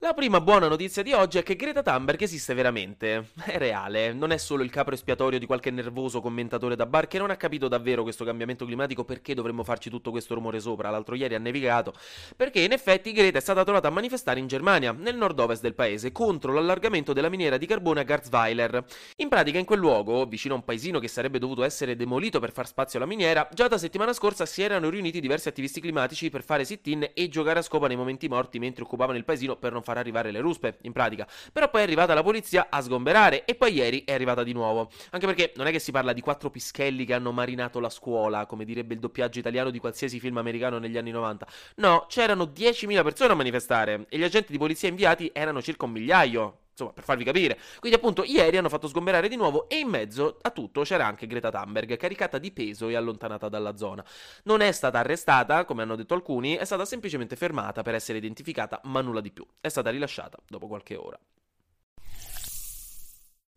La prima buona notizia di oggi è che Greta Thunberg esiste veramente, è reale, non è solo il capro espiatorio di qualche nervoso commentatore da bar che non ha capito davvero questo cambiamento climatico perché dovremmo farci tutto questo rumore sopra, l'altro ieri ha nevicato, perché in effetti Greta è stata trovata a manifestare in Germania, nel nord-ovest del paese, contro l'allargamento della miniera di carbone a Garzweiler. In pratica in quel luogo, vicino a un paesino che sarebbe dovuto essere demolito per far spazio alla miniera, già da settimana scorsa si erano riuniti diversi attivisti climatici per fare sit-in e giocare a scopa nei momenti morti mentre occupavano il paesino per non far arrivare le ruspe, in pratica. Però poi è arrivata la polizia a sgomberare e poi ieri è arrivata di nuovo. Anche perché non è che si parla di quattro pischelli che hanno marinato la scuola, come direbbe il doppiaggio italiano di qualsiasi film americano negli anni 90. No, c'erano 10.000 persone a manifestare e gli agenti di polizia inviati erano circa un migliaio. Insomma, per farvi capire. Quindi, appunto, ieri hanno fatto sgomberare di nuovo e in mezzo a tutto c'era anche Greta Thunberg, caricata di peso e allontanata dalla zona. Non è stata arrestata, come hanno detto alcuni, è stata semplicemente fermata per essere identificata, ma nulla di più. È stata rilasciata dopo qualche ora.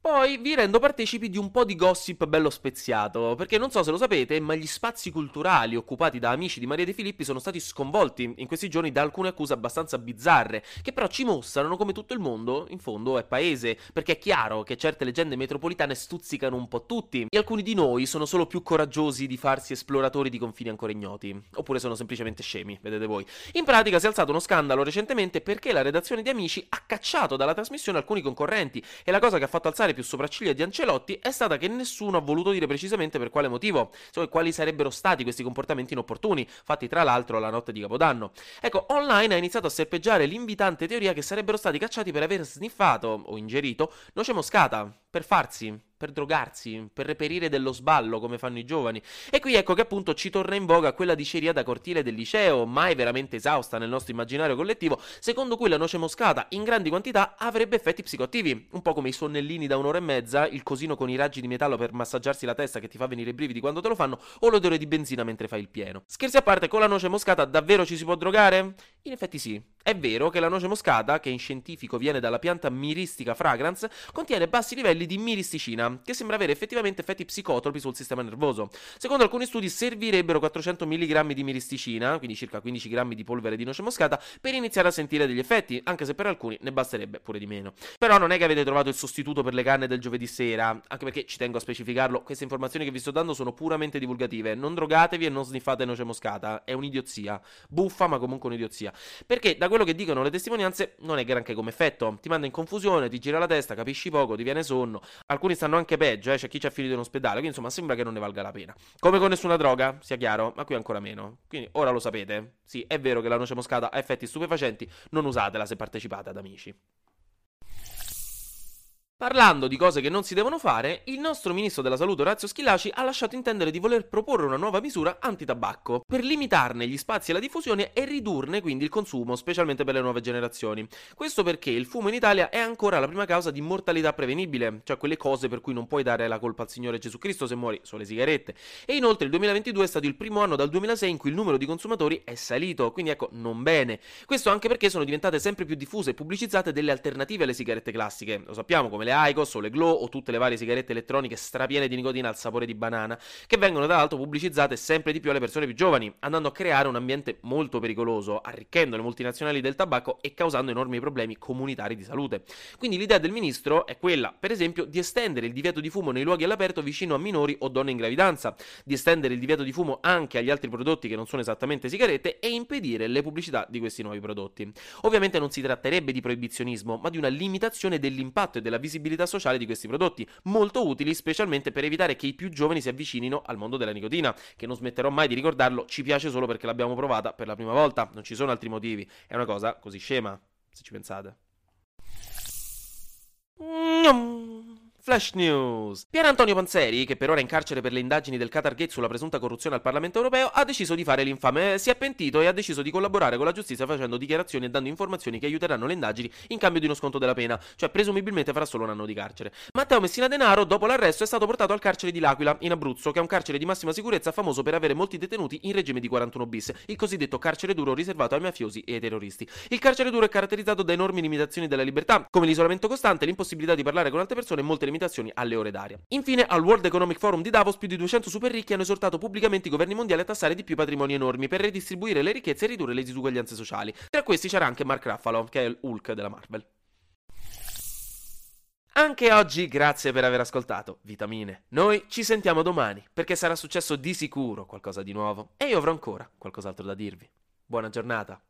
Poi vi rendo partecipi di un po' di gossip bello speziato, perché non so se lo sapete, ma gli spazi culturali occupati da amici di Maria De Filippi sono stati sconvolti in questi giorni da alcune accuse abbastanza bizzarre, che però ci mostrano come tutto il mondo, in fondo, è paese, perché è chiaro che certe leggende metropolitane stuzzicano un po' tutti, e alcuni di noi sono solo più coraggiosi di farsi esploratori di confini ancora ignoti, oppure sono semplicemente scemi, vedete voi. In pratica si è alzato uno scandalo recentemente perché la redazione di Amici ha cacciato dalla trasmissione alcuni concorrenti, e la cosa che ha fatto alzare più sopracciglia di Ancelotti è stata che nessuno ha voluto dire precisamente per quale motivo, cioè quali sarebbero stati questi comportamenti inopportuni, fatti tra l'altro la notte di Capodanno. Ecco, online ha iniziato a serpeggiare l'invitante teoria che sarebbero stati cacciati per aver sniffato o ingerito noce moscata, per farsi per drogarsi, per reperire dello sballo come fanno i giovani. E qui ecco che appunto ci torna in voga quella diceria da cortile del liceo, mai veramente esausta nel nostro immaginario collettivo, secondo cui la noce moscata in grandi quantità avrebbe effetti psicoattivi, un po' come i sonnellini da un'ora e mezza, il cosino con i raggi di metallo per massaggiarsi la testa che ti fa venire i brividi quando te lo fanno, o l'odore di benzina mentre fai il pieno. Scherzi a parte, con la noce moscata davvero ci si può drogare? In effetti sì. È vero che la noce moscata, che in scientifico viene dalla pianta miristica fragrance, contiene bassi livelli di miristicina, che sembra avere effettivamente effetti psicotropi sul sistema nervoso. Secondo alcuni studi servirebbero 400 mg di miristicina, quindi circa 15 g di polvere di noce moscata, per iniziare a sentire degli effetti, anche se per alcuni ne basterebbe pure di meno. Però non è che avete trovato il sostituto per le canne del giovedì sera, anche perché ci tengo a specificarlo, queste informazioni che vi sto dando sono puramente divulgative. Non drogatevi e non sniffate noce moscata, è un'idiozia. Buffa, ma comunque un'idiozia. Perché da quello che dicono le testimonianze non è granché come effetto. Ti manda in confusione, ti gira la testa, capisci poco, ti viene sonno. Alcuni stanno anche peggio, eh, c'è chi ci ha finito in ospedale, quindi insomma sembra che non ne valga la pena. Come con nessuna droga, sia chiaro, ma qui ancora meno. Quindi ora lo sapete. Sì, è vero che la noce moscata ha effetti stupefacenti, non usatela se partecipate ad amici. Parlando di cose che non si devono fare, il nostro ministro della salute Orazio Schillaci ha lasciato intendere di voler proporre una nuova misura antitabacco per limitarne gli spazi e la diffusione e ridurne quindi il consumo, specialmente per le nuove generazioni. Questo perché il fumo in Italia è ancora la prima causa di mortalità prevenibile, cioè quelle cose per cui non puoi dare la colpa al Signore Gesù Cristo se muori, sono le sigarette. E inoltre il 2022 è stato il primo anno dal 2006 in cui il numero di consumatori è salito, quindi ecco, non bene. Questo anche perché sono diventate sempre più diffuse e pubblicizzate delle alternative alle sigarette classiche. Lo sappiamo come le le ICOS o le Glow o tutte le varie sigarette elettroniche strapiene di nicotina al sapore di banana, che vengono tra l'altro pubblicizzate sempre di più alle persone più giovani, andando a creare un ambiente molto pericoloso, arricchendo le multinazionali del tabacco e causando enormi problemi comunitari di salute. Quindi l'idea del ministro è quella, per esempio, di estendere il divieto di fumo nei luoghi all'aperto vicino a minori o donne in gravidanza, di estendere il divieto di fumo anche agli altri prodotti che non sono esattamente sigarette e impedire le pubblicità di questi nuovi prodotti. Ovviamente non si tratterebbe di proibizionismo, ma di una limitazione dell'impatto e della visibilità visibilità sociale di questi prodotti, molto utili specialmente per evitare che i più giovani si avvicinino al mondo della nicotina, che non smetterò mai di ricordarlo, ci piace solo perché l'abbiamo provata per la prima volta, non ci sono altri motivi, è una cosa così scema, se ci pensate. Flash News. Pier Antonio Panzeri, che per ora è in carcere per le indagini del Qatar Gate sulla presunta corruzione al Parlamento europeo, ha deciso di fare l'infame. Si è pentito e ha deciso di collaborare con la giustizia facendo dichiarazioni e dando informazioni che aiuteranno le indagini in cambio di uno sconto della pena, cioè presumibilmente farà solo un anno di carcere. Matteo Messina Denaro, dopo l'arresto, è stato portato al carcere di L'Aquila, in Abruzzo, che è un carcere di massima sicurezza famoso per avere molti detenuti in regime di 41 bis, il cosiddetto carcere duro riservato ai mafiosi e ai terroristi. Il carcere duro è caratterizzato da enormi limitazioni della libertà, come l'isolamento costante, l'impossibilità di parlare con altre persone e molte limitazioni alle ore d'aria. Infine, al World Economic Forum di Davos più di 200 super ricchi hanno esortato pubblicamente i governi mondiali a tassare di più patrimoni enormi per redistribuire le ricchezze e ridurre le disuguaglianze sociali. Tra questi c'era anche Mark Ruffalo, che è il Hulk della Marvel. Anche oggi grazie per aver ascoltato Vitamine. Noi ci sentiamo domani perché sarà successo di sicuro qualcosa di nuovo e io avrò ancora qualcos'altro da dirvi. Buona giornata.